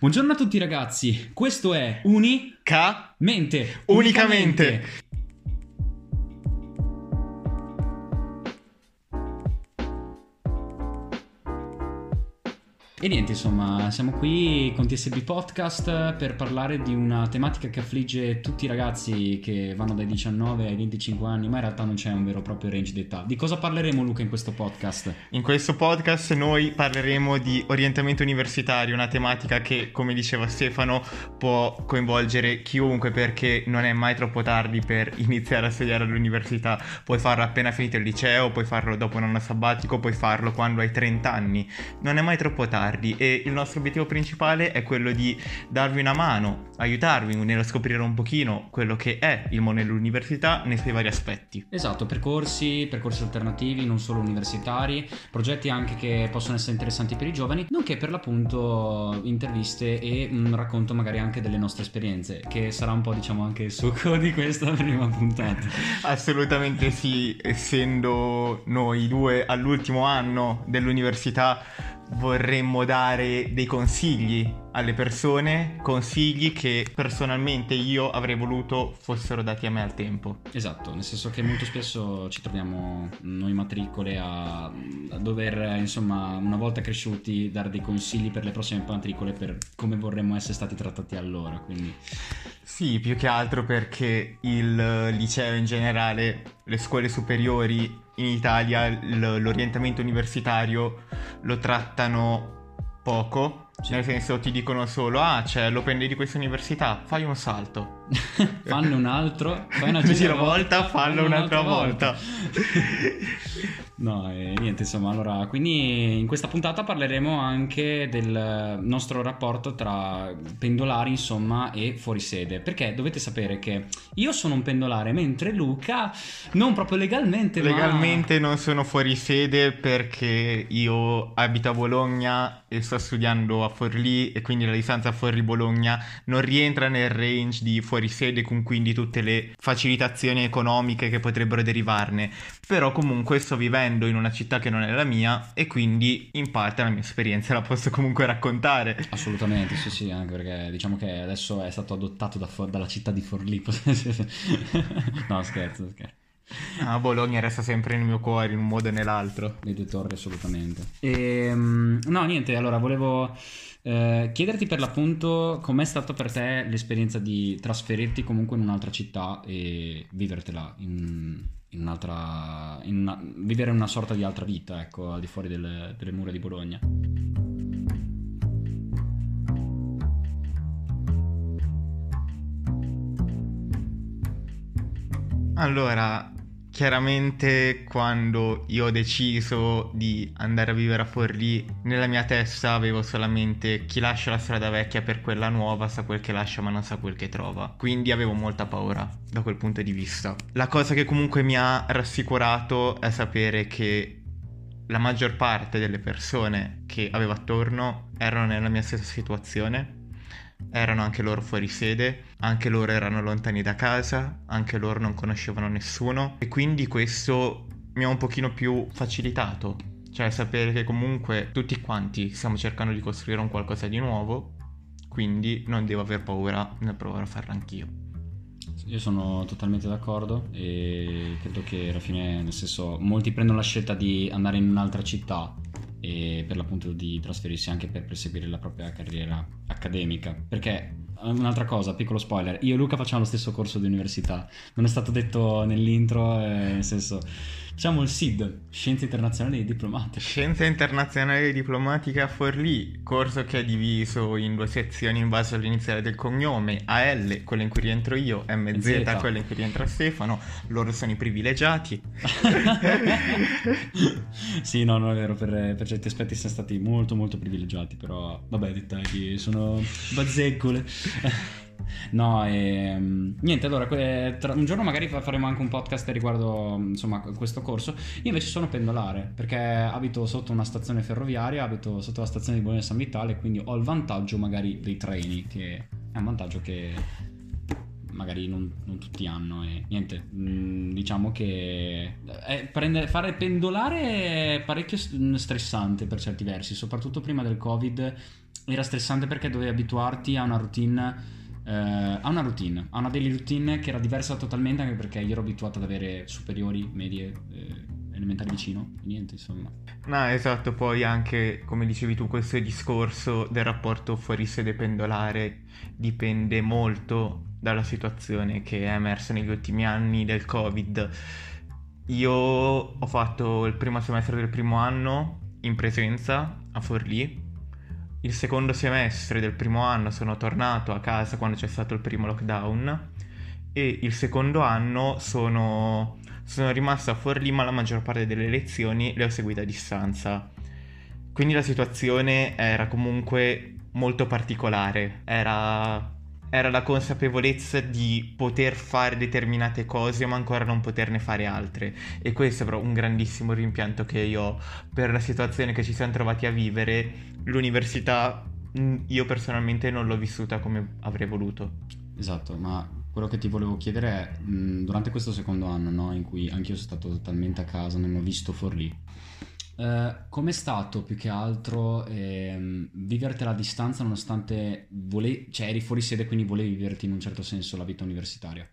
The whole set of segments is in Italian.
Buongiorno a tutti ragazzi, questo è Uni Ca Mente Unicamente. E niente, insomma, siamo qui con TSB Podcast per parlare di una tematica che affligge tutti i ragazzi che vanno dai 19 ai 25 anni, ma in realtà non c'è un vero e proprio range d'età. Di cosa parleremo Luca in questo podcast? In questo podcast noi parleremo di orientamento universitario, una tematica che, come diceva Stefano, può coinvolgere chiunque perché non è mai troppo tardi per iniziare a studiare all'università. Puoi farlo appena finito il liceo, puoi farlo dopo un anno sabbatico, puoi farlo quando hai 30 anni. Non è mai troppo tardi e il nostro obiettivo principale è quello di darvi una mano, aiutarvi nello scoprire un pochino quello che è il mondo dell'università nei suoi vari aspetti. Esatto, percorsi, percorsi alternativi, non solo universitari, progetti anche che possono essere interessanti per i giovani, nonché per l'appunto interviste e un racconto magari anche delle nostre esperienze, che sarà un po' diciamo anche il succo di questa prima puntata. Assolutamente sì, essendo noi due all'ultimo anno dell'università vorremmo dare dei consigli alle persone, consigli che personalmente io avrei voluto fossero dati a me al tempo. Esatto, nel senso che molto spesso ci troviamo noi matricole a, a dover, insomma, una volta cresciuti, dare dei consigli per le prossime matricole per come vorremmo essere stati trattati allora, quindi... Sì, più che altro perché il liceo in generale, le scuole superiori in Italia, l- l'orientamento universitario lo trattano poco. Nel senso ti dicono solo, ah c'è l'open day di questa università, fai un salto. fanno un altro, fai una giravolta, fallo un'altra, volta. no, e niente, insomma, allora, quindi in questa puntata parleremo anche del nostro rapporto tra pendolari, insomma, e fuorisede. Perché dovete sapere che io sono un pendolare, mentre Luca, non proprio legalmente, Legalmente ma... non sono fuori sede perché io abito a Bologna e sto studiando a Forlì e quindi la distanza Forlì-Bologna non rientra nel range di fuori sede con quindi tutte le facilitazioni economiche che potrebbero derivarne. Però comunque sto vivendo in una città che non è la mia e quindi in parte la mia esperienza la posso comunque raccontare. Assolutamente, sì sì, anche perché diciamo che adesso è stato adottato da for- dalla città di Forlì. no, scherzo, scherzo. Ah, Bologna resta sempre nel mio cuore in un modo o nell'altro. Le due torri assolutamente. E, ehm, no, niente, allora volevo eh, chiederti per l'appunto com'è stata per te l'esperienza di trasferirti comunque in un'altra città e vivertela in, in un'altra... In una, vivere una sorta di altra vita, ecco, al di fuori delle, delle mura di Bologna. Allora, chiaramente quando io ho deciso di andare a vivere a Forlì, nella mia testa avevo solamente chi lascia la strada vecchia per quella nuova sa quel che lascia ma non sa quel che trova. Quindi avevo molta paura da quel punto di vista. La cosa che comunque mi ha rassicurato è sapere che la maggior parte delle persone che avevo attorno erano nella mia stessa situazione erano anche loro fuori sede, anche loro erano lontani da casa, anche loro non conoscevano nessuno e quindi questo mi ha un pochino più facilitato, cioè sapere che comunque tutti quanti stiamo cercando di costruire un qualcosa di nuovo, quindi non devo aver paura nel provare a farlo anch'io. Io sono totalmente d'accordo e credo che alla fine, nel senso, molti prendono la scelta di andare in un'altra città e per l'appunto di trasferirsi anche per perseguire la propria carriera accademica. Perché un'altra cosa, piccolo spoiler, io e Luca facciamo lo stesso corso di università, non è stato detto nell'intro, eh, nel senso Facciamo il SID, Scienze Internazionali e Diplomatiche. Scienze Internazionali e Diplomatiche a Forlì, corso che è diviso in due sezioni in base all'iniziale del cognome, AL, quella in cui rientro io, MZ, Z. quella in cui rientra Stefano, loro sono i privilegiati. sì, no, no, è vero, per, per, certi aspetti siamo stati molto molto privilegiati, però vabbè, dettagli, sono bazzecole. No, e, ehm, niente, allora, tra, un giorno magari faremo anche un podcast riguardo insomma, questo corso. Io invece sono pendolare perché abito sotto una stazione ferroviaria, abito sotto la stazione di Bologna San Vitale, quindi ho il vantaggio magari dei treni, che è un vantaggio che magari non, non tutti hanno. E niente, mh, diciamo che è, prende, fare pendolare è parecchio stressante per certi versi, soprattutto prima del Covid era stressante perché dovevi abituarti a una routine. Eh, a una routine, a una daily routine che era diversa totalmente anche perché io ero abituato ad avere superiori, medie, eh, elementari vicino, niente insomma. No, esatto, poi anche, come dicevi tu, questo discorso del rapporto fuori sede pendolare dipende molto dalla situazione che è emersa negli ultimi anni del Covid. Io ho fatto il primo semestre del primo anno in presenza a Forlì. Il secondo semestre del primo anno sono tornato a casa quando c'è stato il primo lockdown e il secondo anno sono, sono rimasto a Forlì ma la maggior parte delle lezioni le ho seguite a distanza. Quindi la situazione era comunque molto particolare, era, era la consapevolezza di poter fare determinate cose ma ancora non poterne fare altre e questo è però un grandissimo rimpianto che io ho per la situazione che ci siamo trovati a vivere. L'università mh, io personalmente non l'ho vissuta come avrei voluto. Esatto, ma quello che ti volevo chiedere è, mh, durante questo secondo anno, no, in cui anch'io sono stato totalmente a casa, non ho visto Forlì, eh, com'è stato più che altro ehm, vivertela a distanza nonostante volevi, cioè eri fuori sede quindi volevi viverti in un certo senso la vita universitaria?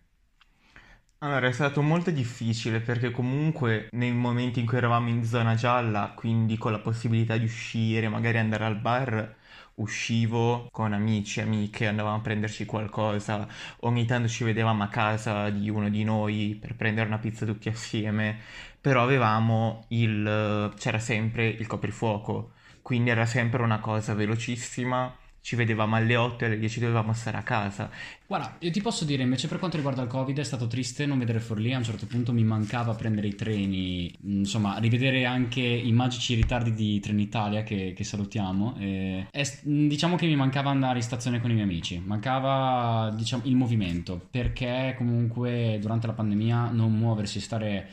Allora, è stato molto difficile perché comunque nei momenti in cui eravamo in zona gialla, quindi con la possibilità di uscire, magari andare al bar, uscivo con amici, amiche, andavamo a prenderci qualcosa, ogni tanto ci vedevamo a casa di uno di noi per prendere una pizza tutti assieme, però avevamo il... c'era sempre il coprifuoco, quindi era sempre una cosa velocissima. Ci vedevamo alle 8 e alle 10 dovevamo stare a casa. Guarda, io ti posso dire invece per quanto riguarda il Covid è stato triste non vedere Forlì, a un certo punto mi mancava prendere i treni, insomma rivedere anche i magici ritardi di Trenitalia che, che salutiamo. E è- diciamo che mi mancava andare in stazione con i miei amici, mancava diciamo, il movimento perché comunque durante la pandemia non muoversi stare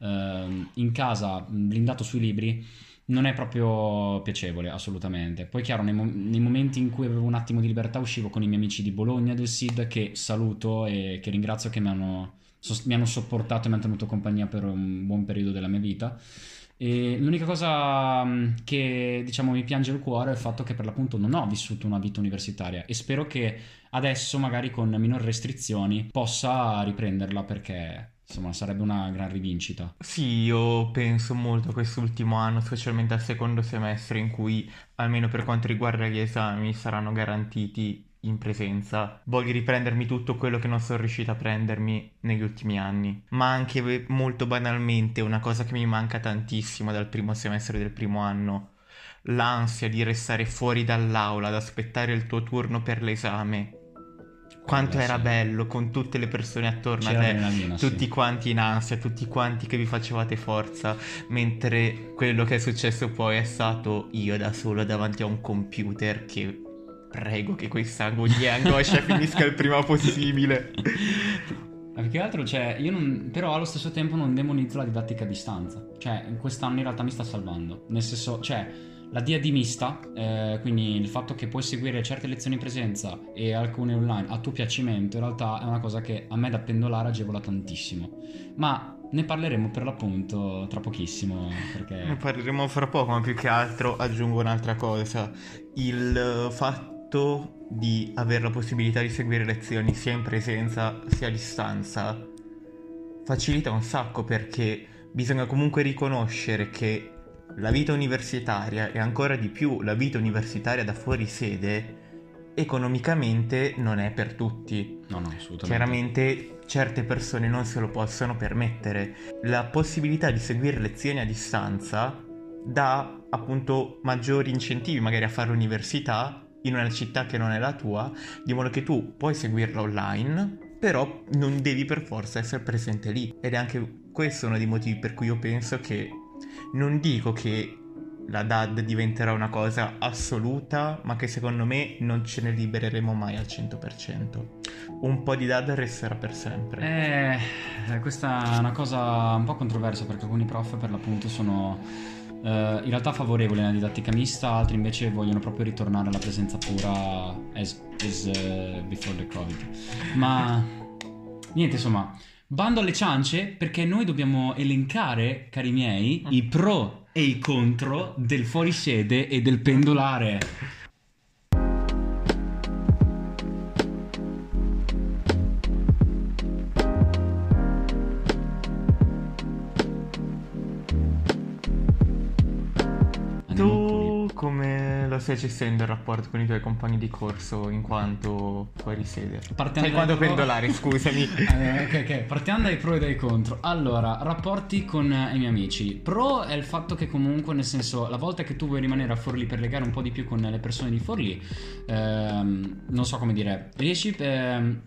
ehm, in casa blindato sui libri non è proprio piacevole, assolutamente. Poi, chiaro, nei, mo- nei momenti in cui avevo un attimo di libertà, uscivo con i miei amici di Bologna, del SID, che saluto e che ringrazio che mi hanno, sos- mi hanno sopportato e mi hanno tenuto compagnia per un buon periodo della mia vita. E l'unica cosa mh, che diciamo mi piange il cuore è il fatto che per l'appunto non ho vissuto una vita universitaria e spero che adesso, magari con minori restrizioni, possa riprenderla perché insomma sarebbe una gran rivincita. Sì, io penso molto a quest'ultimo anno, specialmente al secondo semestre, in cui, almeno per quanto riguarda gli esami, saranno garantiti in presenza. Voglio riprendermi tutto quello che non sono riuscito a prendermi negli ultimi anni. Ma anche eh, molto banalmente, una cosa che mi manca tantissimo dal primo semestre del primo anno. L'ansia di restare fuori dall'aula, ad aspettare il tuo turno per l'esame. Quanto era bello con tutte le persone attorno a C'era te, adrenalina, sì. tutti quanti in ansia, tutti quanti che vi facevate forza, mentre quello che è successo poi è stato io da solo davanti a un computer che prego che questa agonia e angoscia finisca il prima possibile. Ma più che altro, cioè, io non, però allo stesso tempo non demonizzo la didattica a distanza. Cioè, in quest'anno in realtà mi sta salvando. Nel senso, cioè, la DAD mista, eh, quindi il fatto che puoi seguire certe lezioni in presenza e alcune online a tuo piacimento, in realtà è una cosa che a me da pendolare agevola tantissimo. Ma ne parleremo per l'appunto tra pochissimo, Ne perché... parleremo fra poco, ma più che altro aggiungo un'altra cosa. Il fatto di avere la possibilità di seguire lezioni sia in presenza sia a distanza facilita un sacco perché bisogna comunque riconoscere che la vita universitaria e ancora di più la vita universitaria da fuori sede economicamente non è per tutti. No, no, assolutamente. Chiaramente certe persone non se lo possono permettere. La possibilità di seguire lezioni a distanza dà appunto maggiori incentivi magari a fare l'università in una città che non è la tua, di modo che tu puoi seguirla online, però non devi per forza essere presente lì. Ed è anche questo uno dei motivi per cui io penso che non dico che la DAD diventerà una cosa assoluta, ma che secondo me non ce ne libereremo mai al 100%. Un po' di DAD resterà per sempre. Eh, questa è una cosa un po' controversa perché alcuni prof per l'appunto sono eh, in realtà favorevoli alla didattica mista, altri invece vogliono proprio ritornare alla presenza pura as, as, eh, before the covid. Ma niente, insomma, bando alle ciance perché noi dobbiamo elencare, cari miei, i pro e i contro del fuorisede e del pendolare. Stai gestendo il rapporto con i tuoi compagni di corso in quanto fuori sede? Partiamo Cioè, in quanto dai pro- pendolare, scusami. Eh, ok, ok, partiamo dai pro e dai contro. Allora, rapporti con eh, i miei amici. Pro è il fatto che comunque, nel senso, la volta che tu vuoi rimanere a Forlì per legare un po' di più con le persone di Forlì, ehm, non so come dire, riesci... ehm,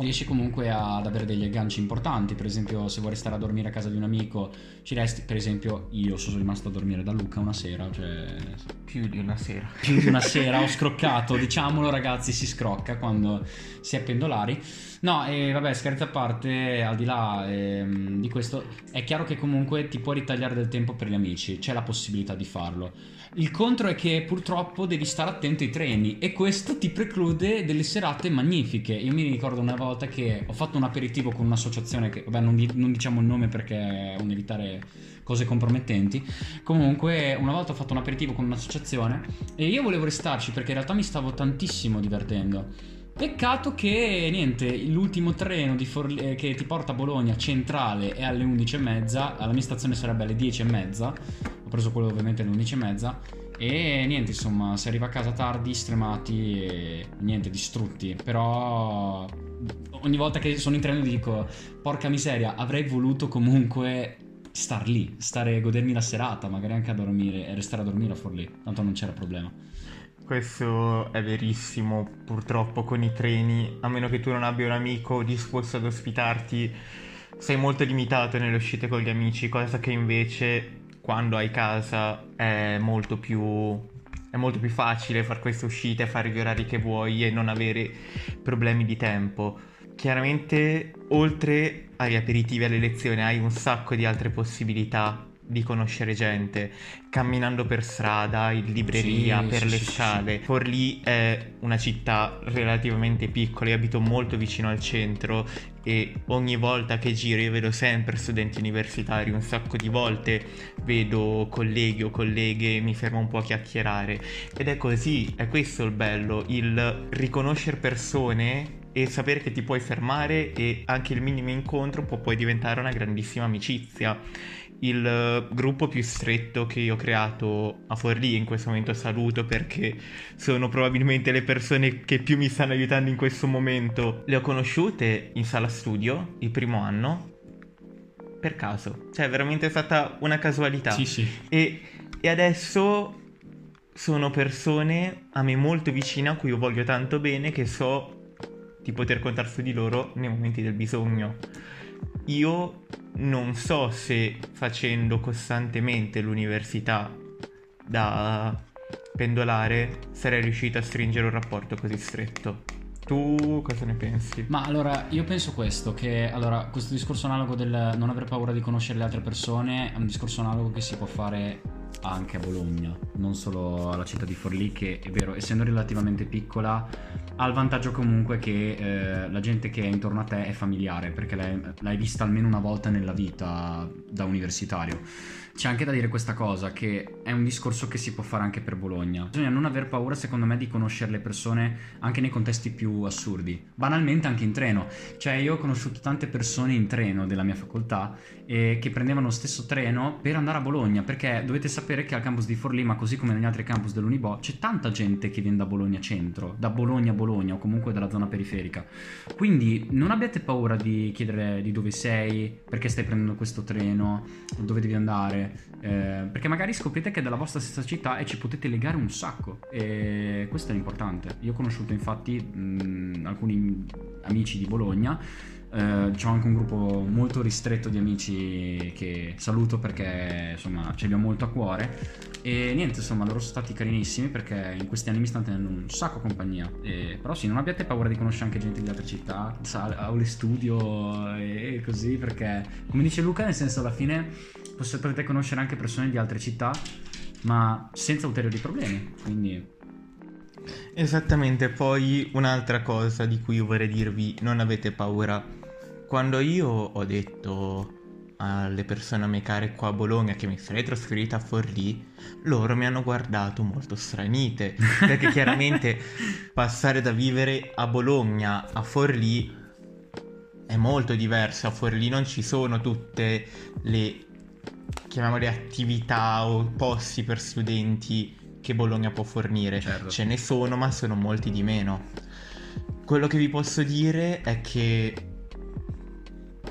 Riesci comunque ad avere degli agganci importanti, per esempio se vuoi restare a dormire a casa di un amico, ci resti, per esempio io sono rimasto a dormire da Luca una sera, cioè Più di una sera. più di una sera ho scroccato, diciamolo ragazzi, si scrocca quando si è pendolari. No, e vabbè, scherzi a parte, al di là ehm, di questo, è chiaro che comunque ti puoi ritagliare del tempo per gli amici, c'è la possibilità di farlo. Il contro è che purtroppo devi stare attento ai treni e questo ti preclude delle serate magnifiche. Io mi ricordo una volta che ho fatto un aperitivo con un'associazione che, vabbè, non, non diciamo il nome perché è un evitare cose compromettenti. Comunque, una volta ho fatto un aperitivo con un'associazione e io volevo restarci perché in realtà mi stavo tantissimo divertendo. Peccato che niente, l'ultimo treno di Forli- eh, che ti porta a Bologna centrale è alle 11.30, alla mia stazione sarebbe alle 10.30, ho preso quello ovviamente alle 11.30 e niente, insomma, si arriva a casa tardi, stremati e niente, distrutti, però ogni volta che sono in treno dico, porca miseria, avrei voluto comunque star lì, stare godermi la serata, magari anche a dormire e restare a dormire a Forlì, tanto non c'era problema. Questo è verissimo, purtroppo con i treni, a meno che tu non abbia un amico disposto ad ospitarti, sei molto limitato nelle uscite con gli amici, cosa che invece quando hai casa è molto più, è molto più facile fare queste uscite, fare gli orari che vuoi e non avere problemi di tempo. Chiaramente, oltre agli aperitivi e alle lezioni, hai un sacco di altre possibilità di conoscere gente, camminando per strada, in libreria, Sì, per sì, le sì, sì, scale. Forlì è una città relativamente piccola, io abito molto vicino al centro e ogni volta che giro io vedo sempre studenti universitari, un sacco di volte vedo colleghi o colleghe, mi fermo un po' a chiacchierare ed è così, è questo il bello, il riconoscere persone e sapere che ti puoi fermare e anche il minimo incontro può poi diventare una grandissima amicizia. Il eh, gruppo più stretto che io ho creato a Forlì, in questo momento saluto perché sono probabilmente le persone che più mi stanno aiutando in questo momento. Le ho conosciute in sala studio il primo anno per caso, cioè è veramente stata una casualità. Sì, sì. E, e adesso sono persone a me molto vicine a cui io voglio tanto bene che so di poter contare su di loro nei momenti del bisogno. Io non so se facendo costantemente l'università da pendolare sarei riuscito a stringere un rapporto così stretto. Tu cosa ne pensi? Ma allora, io penso questo, che allora, questo discorso analogo del non aver paura di conoscere le altre persone è un discorso analogo che si può fare anche a Bologna, non solo alla città di Forlì, che è vero, essendo relativamente piccola, ha il vantaggio comunque che eh, la gente che è intorno a te è familiare, perché l'hai, l'hai vista almeno una volta nella vita da universitario. C'è anche da dire questa cosa, che è un discorso che si può fare anche per Bologna. Bisogna non aver paura, secondo me, di conoscere le persone anche nei contesti più assurdi. Banalmente anche in treno. Cioè, io ho conosciuto tante persone in treno della mia facoltà eh, che prendevano lo stesso treno per andare a Bologna, perché dovete sapere che al campus di Forlì, ma così come negli altri campus dell'Unibo, c'è tanta gente che viene da Bologna centro, da Bologna a Bologna o comunque dalla zona periferica. Quindi non abbiate paura di chiedere di dove sei, perché stai prendendo questo treno, dove devi andare, eh, perché magari scoprite che è della vostra stessa città e ci potete legare un sacco e questo è l'importante. Io ho conosciuto infatti mh, alcuni amici di Bologna, eh, c'ho anche un gruppo molto ristretto di amici che saluto perché insomma ce li ho molto a cuore. E niente insomma loro sono stati carinissimi perché in questi anni mi stanno tenendo un sacco compagnia. E, però sì non abbiate paura di conoscere anche gente di altre città aule studio e così perché come dice Luca nel senso alla fine potete conoscere anche persone di altre città ma senza ulteriori problemi. Quindi Esattamente, poi un'altra cosa di cui vorrei dirvi, non avete paura. Quando io ho detto alle persone a me care qua a Bologna che mi sarei trasferita a Forlì, loro mi hanno guardato molto stranite, perché chiaramente passare da vivere a Bologna a Forlì è molto diverso, a Forlì non ci sono tutte le chiamiamole attività o posti per studenti che Bologna può fornire. Certo. Ce ne sono, ma sono molti di meno. Quello che vi posso dire è che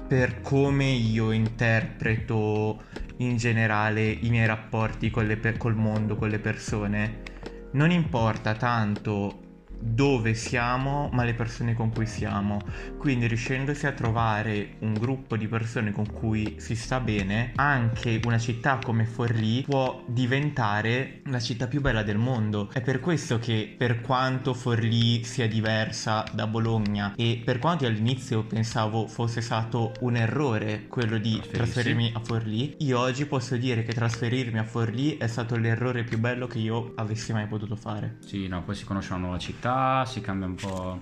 per come io interpreto in generale i miei rapporti con le pe- col mondo, con le persone, non importa tanto dove siamo, ma le persone con cui siamo. Quindi riuscendosi a trovare un gruppo di persone con cui si sta bene, anche una città come Forlì può diventare la città più bella del mondo. È per questo che per quanto Forlì sia diversa da Bologna e per quanto io all'inizio pensavo fosse stato un errore quello di Trasferirsi. trasferirmi a Forlì, io oggi posso dire che trasferirmi a Forlì è stato l'errore più bello che io avessi mai potuto fare. Sì, no, poi si conosce una nuova città, si cambia un po'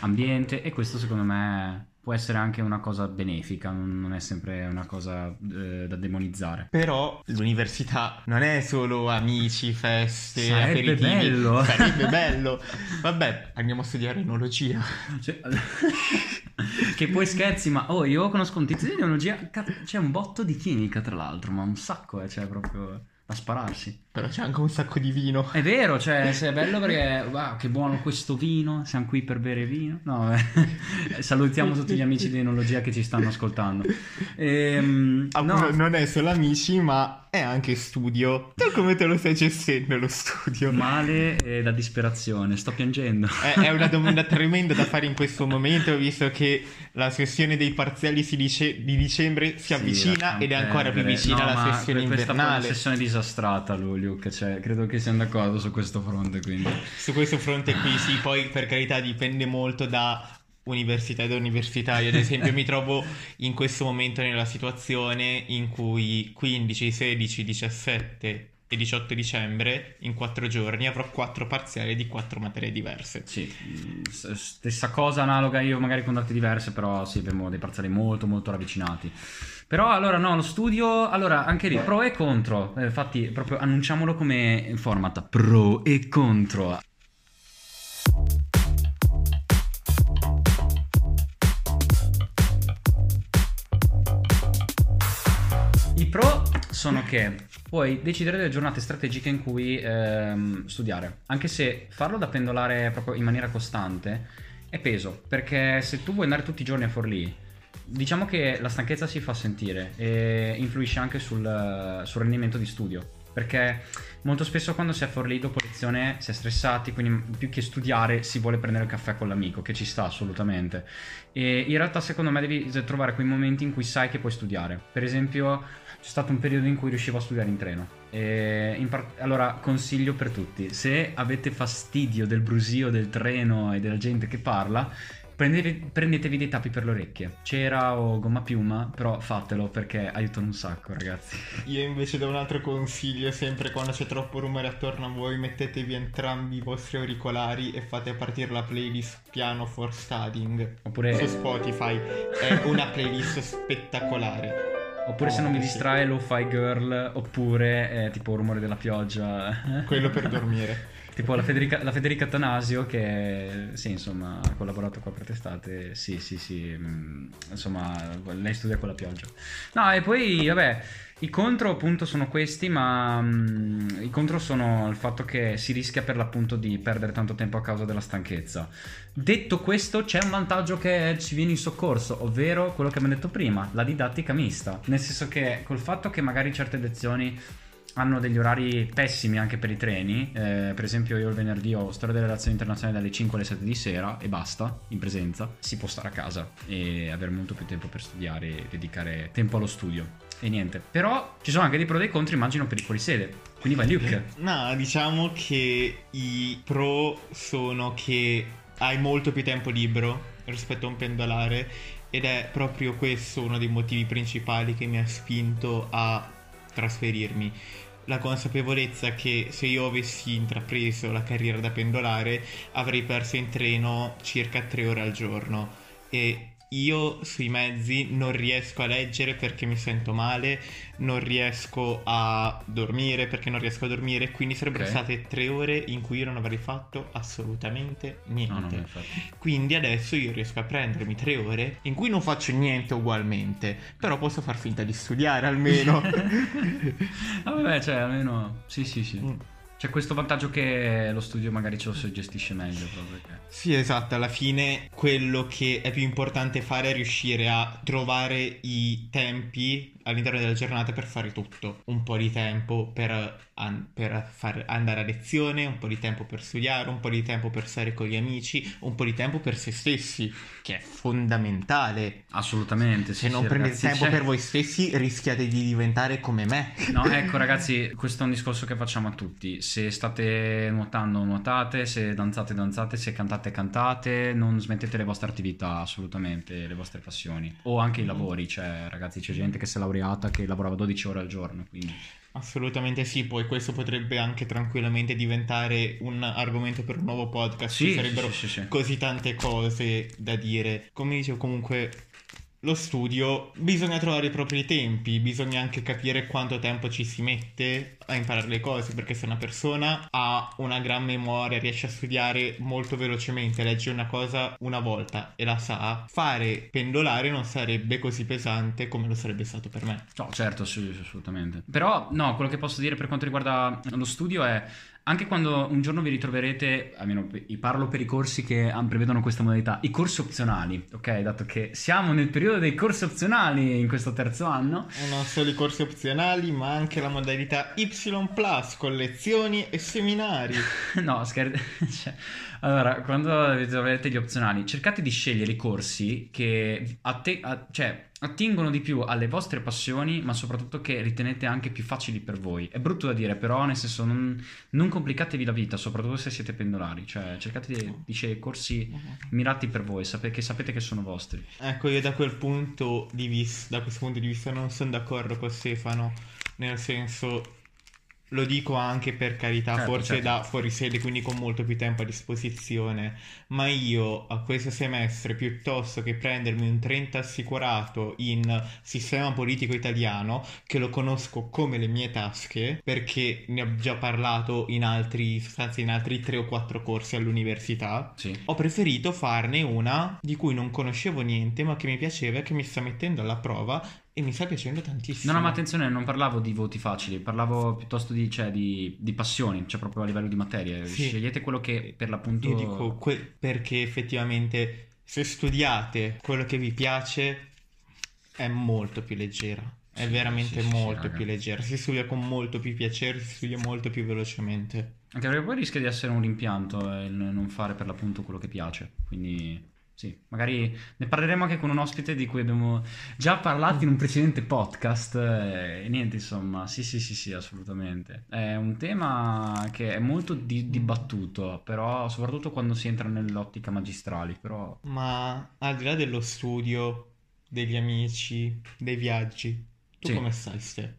ambiente e questo secondo me può essere anche una cosa benefica, non è sempre una cosa eh, da demonizzare. Però l'università non è solo amici, feste, Sarebbe aperitivi. bello. Sarebbe bello. Vabbè, andiamo a studiare enologia. Cioè, che poi scherzi, ma oh, io conosco un tizio di cazzo, c'è un botto di chimica tra l'altro, ma un sacco, eh, cioè proprio da spararsi. Però c'è anche un sacco di vino. È vero, cioè, se è bello perché, wow, che buono questo vino, siamo qui per bere vino. No, eh, salutiamo tutti gli amici di enologia che ci stanno ascoltando. Ehm, no, Non è solo amici, ma è anche studio. Tu come te lo stai gestendo lo studio? male e da disperazione, sto piangendo. È, è una domanda tremenda da fare in questo momento, visto che la sessione dei parziali si dice- di dicembre si Sì, avvicina lasciamo ed è ancora più vicina No, la ma sessione questa invernale. una sessione disastrata, lui, Luke, cioè, credo che siamo d'accordo su questo fronte, quindi... Su questo fronte qui sì, poi per carità dipende molto da università ed università. Io ad esempio mi trovo in questo momento nella situazione in cui 15, 16, 17 e 18 dicembre, in quattro giorni, avrò quattro parziali di quattro materie diverse. Sì, stessa cosa analoga io magari con date diverse, però sì, abbiamo dei parziali molto molto ravvicinati. Però allora no, lo studio, allora anche lì pro e contro, Eh, infatti proprio annunciamolo come format. Pro e contro. I pro sono che puoi decidere delle giornate strategiche in cui ehm, studiare, anche se farlo da pendolare proprio in maniera costante è peso, perché se tu vuoi andare tutti i giorni a Forlì, diciamo che la stanchezza si fa sentire e influisce anche sul, sul rendimento di studio, perché molto spesso quando si è Forlì dopo lezione si è stressati, quindi più che studiare si vuole prendere il caffè con l'amico, che ci sta assolutamente. E in realtà secondo me devi trovare quei momenti in cui sai che puoi studiare. Per esempio c'è stato un periodo in cui riuscivo a studiare in treno. In par- allora consiglio per tutti, se avete fastidio del brusio del treno e della gente che parla, prendetevi, prendetevi dei tappi per le orecchie. Cera o gomma piuma, però fatelo perché aiutano un sacco ragazzi. Io invece do un altro consiglio, sempre quando c'è troppo rumore attorno a voi, mettetevi entrambi i vostri auricolari e fate partire la playlist Piano for Studying su Oppure, Spotify. È una playlist spettacolare. oppure se non vi Oh, sì. distrae Lo-Fi Girl, oppure eh, tipo rumore della pioggia. Quello per dormire. Tipo la Federica, la Federica Tanasio che sì, insomma, ha collaborato qua per testate. Sì, sì, sì. mm, Insomma, lei studia con la pioggia. No, e poi, vabbè, i contro appunto sono questi, ma mm, i contro sono il fatto che si rischia per l'appunto di perdere tanto tempo a causa della stanchezza. Detto questo, c'è un vantaggio che ci viene in soccorso, ovvero quello che abbiamo detto prima, la didattica mista. Nel senso che col fatto che magari certe lezioni hanno degli orari pessimi anche per i treni. eh, per esempio, io il venerdì ho storia delle relazioni internazionali dalle 5 alle 7 di sera e basta, in presenza. Si può stare a casa e avere molto più tempo per studiare e dedicare tempo allo studio. E niente. Però ci sono anche dei pro e dei contro, immagino, per i fuorisede. Quindi vai Luke. No, diciamo che i pro sono che hai molto più tempo libero rispetto a un pendolare ed è proprio questo uno dei motivi principali che mi ha spinto a trasferirmi. La consapevolezza che se io avessi intrapreso la carriera da pendolare avrei perso in treno circa tre ore al giorno e io sui mezzi non riesco a leggere perché mi sento male, non riesco a dormire perché non riesco a dormire, quindi sarebbero Ok. state tre ore in cui io non avrei fatto assolutamente niente. No. Quindi adesso io riesco a prendermi tre ore in cui non faccio niente ugualmente, però posso far finta di studiare almeno. Ah, vabbè, cioè, almeno. Sì, sì, sì. Mm. C'è questo vantaggio che lo studio magari ce lo si gestisce meglio proprio perché... Sì, esatto, alla fine quello che è più importante fare è riuscire a trovare i tempi all'interno della giornata per fare tutto. Un po' di tempo per, an- per far andare a lezione, un po' di tempo per studiare, un po' di tempo per stare con gli amici, un po' di tempo per se stessi, che è fondamentale. Assolutamente. Se sì, non sì, prendete ragazzi, tempo c'è- per voi stessi rischiate di diventare come me. No, ecco ragazzi, questo è un discorso che facciamo a tutti. Se state nuotando, nuotate, se danzate, danzate, se cantate, cantate, non smettete le vostre attività, assolutamente, le vostre passioni. O anche i lavori, cioè ragazzi, c'è gente che si è laureata che lavorava 12 ore al giorno, quindi... Assolutamente sì, poi questo potrebbe anche tranquillamente diventare un argomento per un nuovo podcast. Sì, Ci sarebbero sì, sì, sì. così tante cose da dire. Come dicevo, comunque lo studio bisogna trovare i propri tempi, bisogna anche capire quanto tempo ci si mette a imparare le cose, perché se una persona ha una gran memoria, riesce a studiare molto velocemente, legge una cosa una volta e la sa, fare pendolare non sarebbe così pesante come lo sarebbe stato per me. No, certo, sì, assolutamente. Però, no, quello che posso dire per quanto riguarda lo studio è anche quando un giorno vi ritroverete, almeno parlo per i corsi che prevedono questa modalità, i corsi opzionali, ok? Dato che siamo nel periodo dei corsi opzionali in questo terzo anno, E non solo i corsi opzionali, ma anche la modalità Y con lezioni e seminari. no, scherzo. cioè, allora, quando troverete gli opzionali, cercate di scegliere i corsi che atte- a- cioè, attingono di più alle vostre passioni, ma soprattutto che ritenete anche più facili per voi. È brutto da dire, però, nel senso, non, non complicatevi la vita, soprattutto se siete pendolari. Cioè, cercate di, di scegliere corsi mirati per voi, sape- che sapete che sono vostri. Ecco, io da quel punto di vista, da questo punto di vista non sono d'accordo con Stefano, nel senso lo dico anche per carità, Certo, forse certo. da fuori sede, quindi con molto più tempo a disposizione, ma io a questo semestre piuttosto che prendermi un 30 assicurato in sistema politico italiano, che lo conosco come le mie tasche, perché ne ho già parlato in altri, sostanze in altri 3 o 4 corsi all'università, Sì. ho preferito farne una di cui non conoscevo niente, ma che mi piaceva e che mi sta mettendo alla prova e mi sta piacendo tantissimo. No, no, ma attenzione, non parlavo di voti facili, parlavo piuttosto di, cioè, di, di passioni, cioè proprio a livello di materie. Sì. Scegliete quello che per l'appunto... Io dico que- perché effettivamente se studiate quello che vi piace è molto più leggera. È Sì, veramente sì, molto più leggera. Si studia con molto più piacere, si studia molto più velocemente. Anche perché poi rischia di essere un rimpianto eh, il non fare per l'appunto quello che piace. Quindi sì, magari ne parleremo anche con un ospite di cui abbiamo già parlato in un precedente podcast. eh, E niente, insomma, sì, sì, sì, sì, assolutamente. È un tema che è molto di- dibattuto, però soprattutto quando si entra nell'ottica magistrali. Però Ma al di là dello studio, degli amici, dei viaggi, tu Sì. come stai, Ste?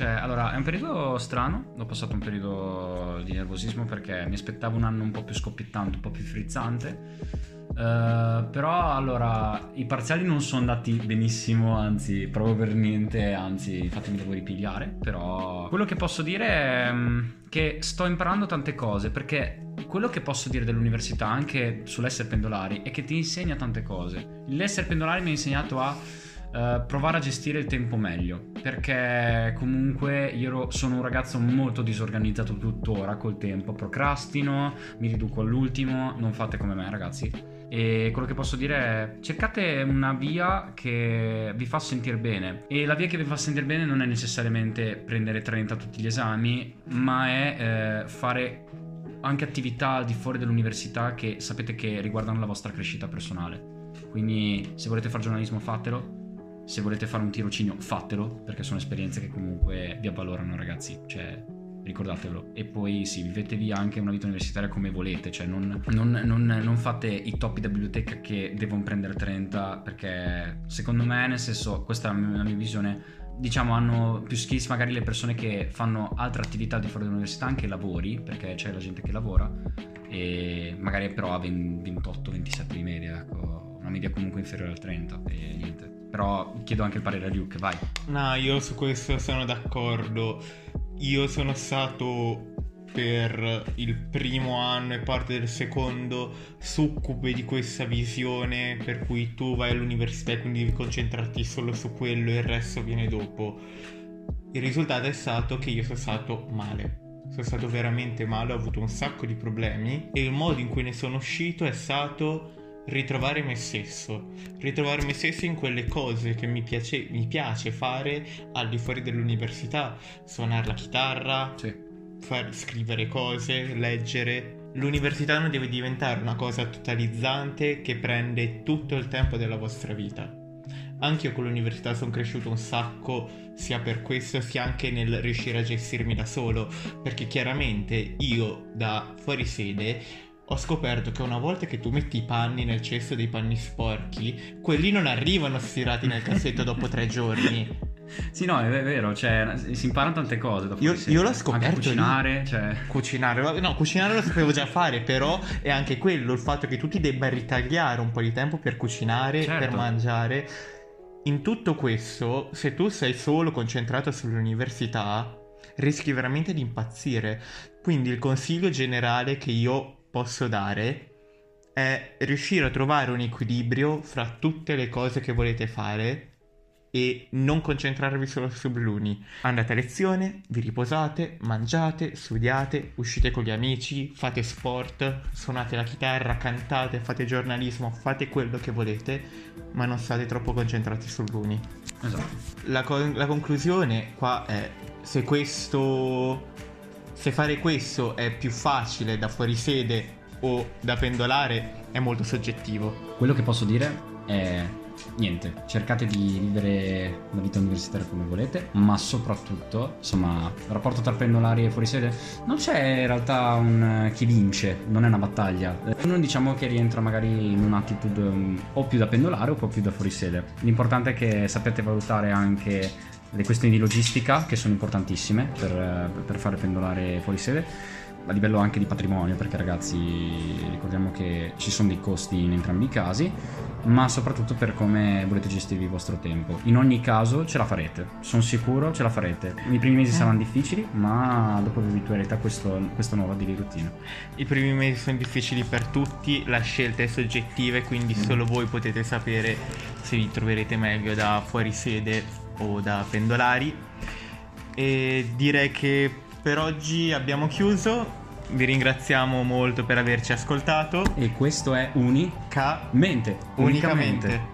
Cioè, allora, è un periodo strano. Ho passato un periodo di nervosismo perché mi aspettavo un anno un po' più scoppiettante, un po' più frizzante. Eh, però, allora, i parziali non sono andati benissimo, anzi, proprio per niente, anzi, infatti mi devo ripigliare. Però, quello che posso dire è mm, che sto imparando tante cose perché quello che posso dire dell'università, anche sull'essere pendolari, è che ti insegna tante cose. L'essere pendolari mi ha insegnato a eh, provare a gestire il tempo meglio perché comunque io sono un ragazzo molto disorganizzato tuttora col tempo. Procrastino mi riduco all'ultimo non fate come me ragazzi. E quello che posso dire è cercate una via che vi fa sentire bene. E la via che vi fa sentire bene non è necessariamente prendere 30 a tutti gli esami ma è eh, fare anche attività al di fuori dell'università che sapete che riguardano la vostra crescita personale. Quindi se volete fare giornalismo fatelo se volete fare un tirocinio fatelo perché sono esperienze che comunque vi avvalorano ragazzi cioè ricordatevelo. E poi sì vivetevi anche una vita universitaria come volete cioè non, non- non- non fate i topi da biblioteca che devono prendere 30 perché secondo me nel senso questa è la mia, visione diciamo hanno più skills magari le persone che fanno altre attività di fuori dell'università anche lavori perché c'è la gente che lavora e magari però ha 28-27 di media ecco una media comunque inferiore al 30 e niente però chiedo anche il parere a Luke vai No, io su questo sono d'accordo. Io sono stato per il primo anno e parte del secondo succube di questa visione per cui tu vai all'università e quindi devi concentrarti solo su quello e il resto viene dopo. Il risultato è stato che io sono stato male. Sono stato veramente male, ho avuto un sacco di problemi e il modo in cui ne sono uscito è stato ritrovare me stesso, ritrovare me stesso in quelle cose che mi piace, mi piace fare al di fuori dell'università, suonare la chitarra, Sì. far scrivere cose, leggere. L'università non deve diventare una cosa totalizzante che prende tutto il tempo della vostra vita. Anche io con l'università sono cresciuto un sacco, sia per questo sia anche nel riuscire a gestirmi da solo, perché chiaramente io da fuori sede ho scoperto che una volta che tu metti i panni nel cesto dei panni sporchi, quelli non arrivano stirati nel cassetto dopo tre giorni. Sì, no, è vero, cioè, si imparano tante cose. dopo Io- io l'ho scoperto Anche cucinare, cioè... Cucinare, no, cucinare lo sapevo già fare, però è anche quello, il fatto che tu ti debba ritagliare un po' di tempo per cucinare, Certo. per mangiare. In tutto questo, se tu sei solo concentrato sull'università, rischi veramente di impazzire. Quindi il consiglio generale che io posso dare è riuscire a trovare un equilibrio fra tutte le cose che volete fare e non concentrarvi solo su Bluni. Andate a lezione, vi riposate, mangiate, studiate, uscite con gli amici, fate sport, suonate la chitarra, cantate, fate giornalismo, fate quello che volete, ma non state troppo concentrati su Bluni. Esatto. La, con- la conclusione qua è se questo se fare questo è più facile da fuori sede o da pendolare è molto soggettivo. Quello che posso dire è niente, cercate di vivere la vita universitaria come volete, ma soprattutto, insomma, il rapporto tra pendolari e fuorisede non c'è in realtà un eh, chi vince, non è una battaglia. Non diciamo che rientra magari in un'attitude um, o più da pendolare o un più da fuorisede. L'importante è che sappiate valutare anche le questioni di logistica che sono importantissime per, eh, per fare pendolare fuori sede a livello anche di patrimonio perché ragazzi ricordiamo che ci sono dei costi in entrambi i casi ma soprattutto per come volete gestirvi il vostro tempo. In ogni caso ce la farete. Sono sicuro ce la farete. I primi mesi Eh. saranno difficili ma dopo vi abituerete a questo, questa nuova daily routine I primi mesi sono difficili per tutti, la scelta è soggettiva e quindi solo voi potete sapere se vi troverete meglio da fuori sede o da pendolari. E direi che per oggi abbiamo chiuso. Vi ringraziamo molto per averci ascoltato. e questo è Uni K mente unicamente.